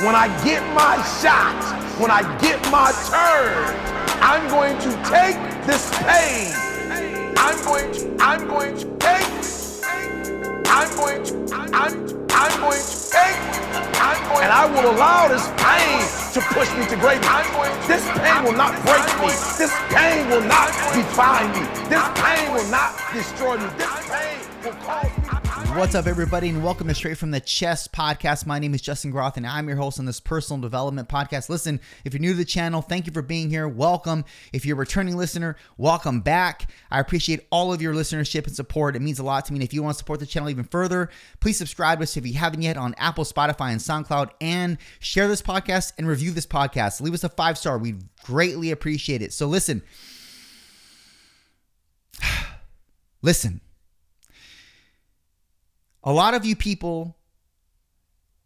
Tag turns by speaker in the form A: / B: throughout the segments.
A: When I get my shot, when I get my turn, I'm going to take this pain. I'm going to, I'm going to take, I'm going to, I'm, I'm going to take, I'm going and I will allow this pain to push me to greatness. I'm going to, this pain will not break me. This pain will not define me. This pain will not destroy me. This pain will cause me.
B: What's up, everybody, and welcome to Straight from the Chest podcast. My name is Justin Groth, and I'm your host on this personal development podcast. Listen, if you're new to the channel, thank you for being here. Welcome. If you're a returning listener, welcome back. I appreciate all of your listenership and support. It means a lot to me. And if you want to support the channel even further, please subscribe to us if you haven't yet on Apple, Spotify, and SoundCloud, and share this podcast and review this podcast. Leave us a five star. We'd greatly appreciate it. So, listen. listen a lot of you people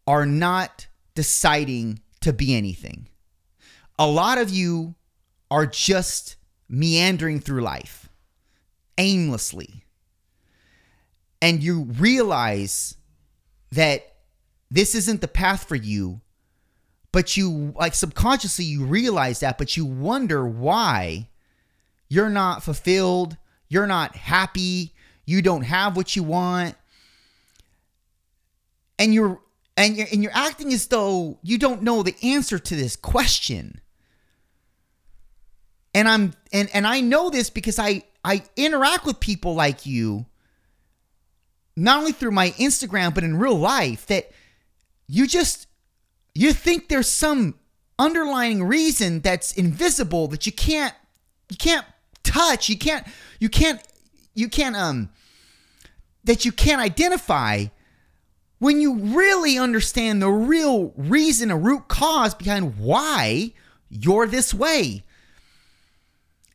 B: are not deciding to be anything. A lot of you are just meandering through life aimlessly. And you realize that this isn't the path for you, but you, like subconsciously, you realize that, but you wonder why you're not fulfilled, you're not happy, you don't have what you want, and you're and you're and you're acting as though you don't know the answer to this question. And I'm and and I know this because I I interact with people like you not only through my Instagram but in real life that you just you think there's some underlying reason that's invisible that you can't you can't touch, you can't you can't you can't um that you can't identify when you really understand the real reason, a root cause behind why you're this way.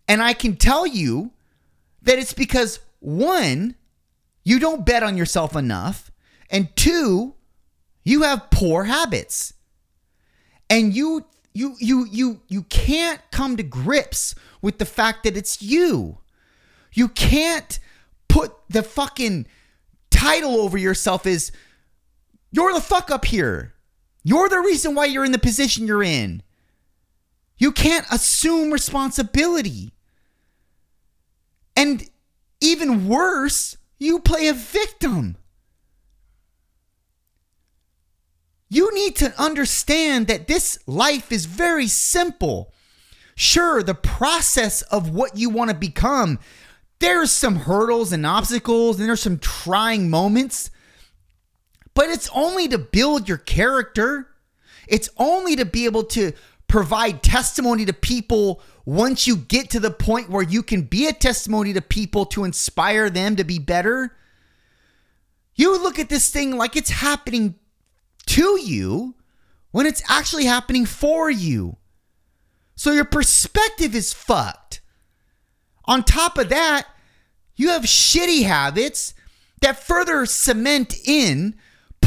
B: And I can tell you that it's because one, you don't bet on yourself enough, and two, you have poor habits. And you you you you you can't come to grips with the fact that it's you. You can't put the fucking title over yourself as you're the fuck up here. You're the reason why you're in the position you're in. You can't assume responsibility. And even worse, you play a victim. You need to understand that this life is very simple. Sure, the process of what you want to become, there's some hurdles and obstacles, and there's some trying moments but it's only to build your character. It's only to be able to provide testimony to people once you get to the point where you can be a testimony to people to inspire them to be better. You look at this thing like it's happening to you when it's actually happening for you. So your perspective is fucked. On top of that, you have shitty habits that further cement in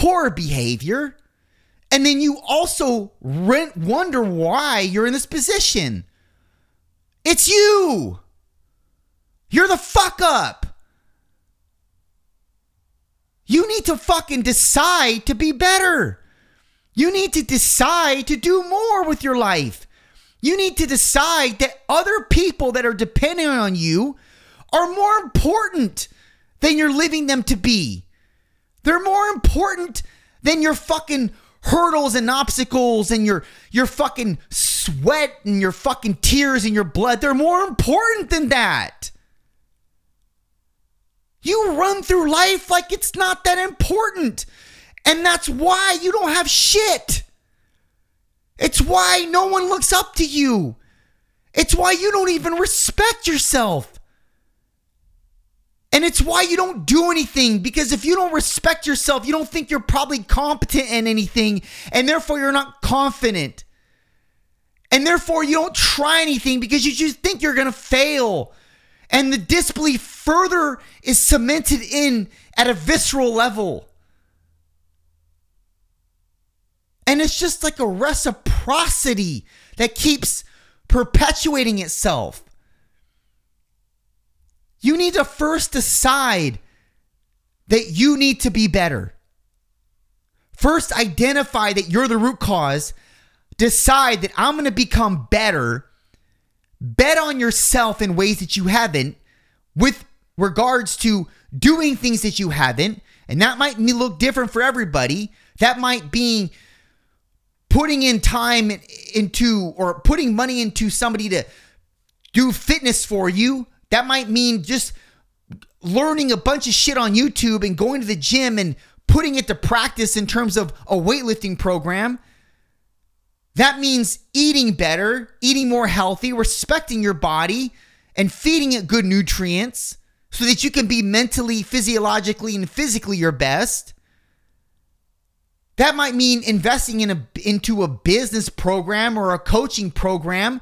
B: poor behavior. And then you also rent, wonder why you're in this position. It's you. You're the fuck up. You need to fucking decide to be better. You need to decide to do more with your life. You need to decide that other people that are depending on you are more important than you're living them to be. They're more important than your fucking hurdles and obstacles and your your fucking sweat and your fucking tears and your blood. They're more important than that. You run through life like it's not that important. And that's why you don't have shit. It's why no one looks up to you. It's why you don't even respect yourself. And it's why you don't do anything because if you don't respect yourself, you don't think you're probably competent in anything, and therefore you're not confident. And therefore you don't try anything because you just think you're gonna fail. And the disbelief further is cemented in at a visceral level. And it's just like a reciprocity that keeps perpetuating itself. You need to first decide that you need to be better. First, identify that you're the root cause. Decide that I'm going to become better. Bet on yourself in ways that you haven't with regards to doing things that you haven't. And that might look different for everybody. That might be putting in time into or putting money into somebody to do fitness for you. That might mean just learning a bunch of shit on YouTube and going to the gym and putting it to practice in terms of a weightlifting program. That means eating better, eating more healthy, respecting your body, and feeding it good nutrients so that you can be mentally, physiologically, and physically your best. That might mean investing in a, into a business program or a coaching program.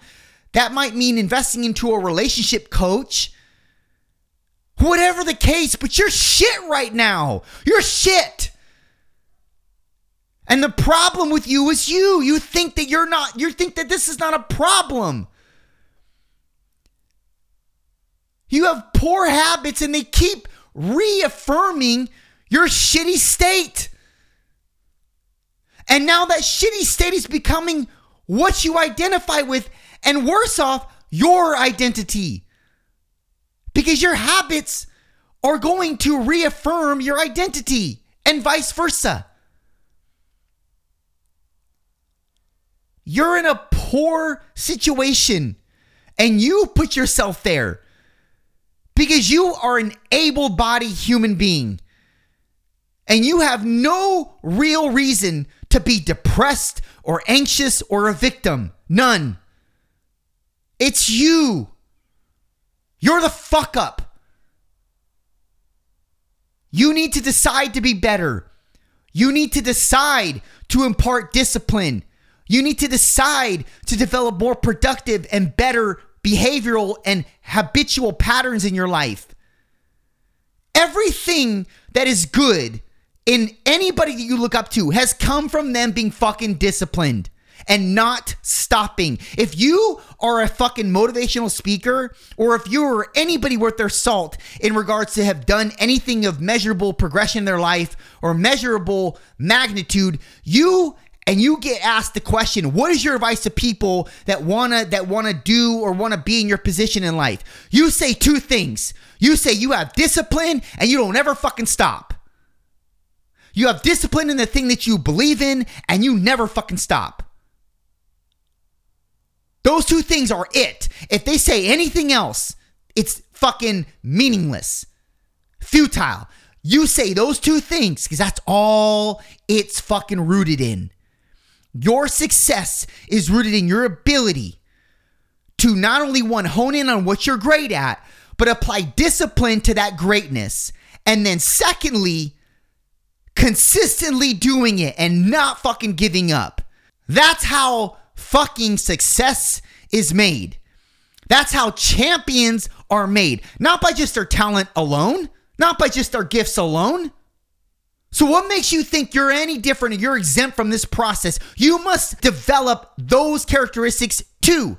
B: That might mean investing into a relationship coach. Whatever the case, but you're shit right now. You're shit. And the problem with you is you. You think that you're not, you think that this is not a problem. You have poor habits and they keep reaffirming your shitty state. And now that shitty state is becoming what you identify with, and worse off, your identity. Because your habits are going to reaffirm your identity, and vice versa. You're in a poor situation, and you put yourself there because you are an able bodied human being and you have no real reason to be depressed or anxious or a victim. None. It's you. You're the fuck up. You need to decide to be better. You need to decide to impart discipline. You need to decide to develop more productive and better behavioral and habitual patterns in your life. Everything that is good in anybody that you look up to has come from them being fucking disciplined and not stopping. If you are a fucking motivational speaker, or if you are anybody worth their salt in regards to have done anything of measurable progression in their life or measurable magnitude, you and you get asked the question, what is your advice to people that wanna that wanna do or wanna be in your position in life? You say two things. You say you have discipline and you don't ever fucking stop. You have discipline in the thing that you believe in, and you never fucking stop. Those two things are it. If they say anything else, it's fucking meaningless, futile. You say those two things because that's all it's fucking rooted in. Your success is rooted in your ability to not only one hone in on what you're great at, but apply discipline to that greatness. And then, secondly, consistently doing it and not fucking giving up. That's how fucking success is made. That's how champions are made. Not by just their talent alone, not by just their gifts alone. So, what makes you think you're any different and you're exempt from this process? You must develop those characteristics too.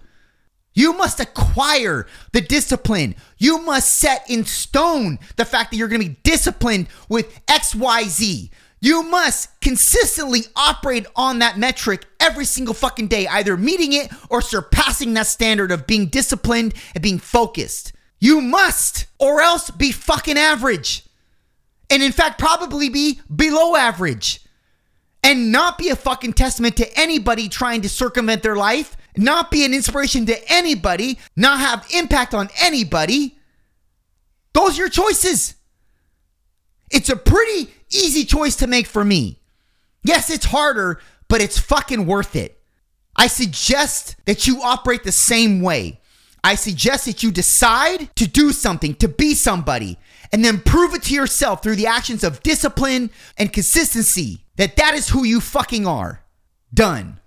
B: You must acquire the discipline. You must set in stone the fact that you're going to be disciplined with XYZ. You must consistently operate on that metric every single fucking day, either meeting it or surpassing that standard of being disciplined and being focused. You must, or else be fucking average. And in fact, probably be below average. And not be a fucking testament to anybody trying to circumvent their life not be an inspiration to anybody, not have impact on anybody. Those are your choices. It's a pretty easy choice to make for me. Yes, it's harder, but it's fucking worth it. I suggest that you operate the same way. I suggest that you decide to do something, to be somebody, and then prove it to yourself through the actions of discipline and consistency that that is who you fucking are. Done.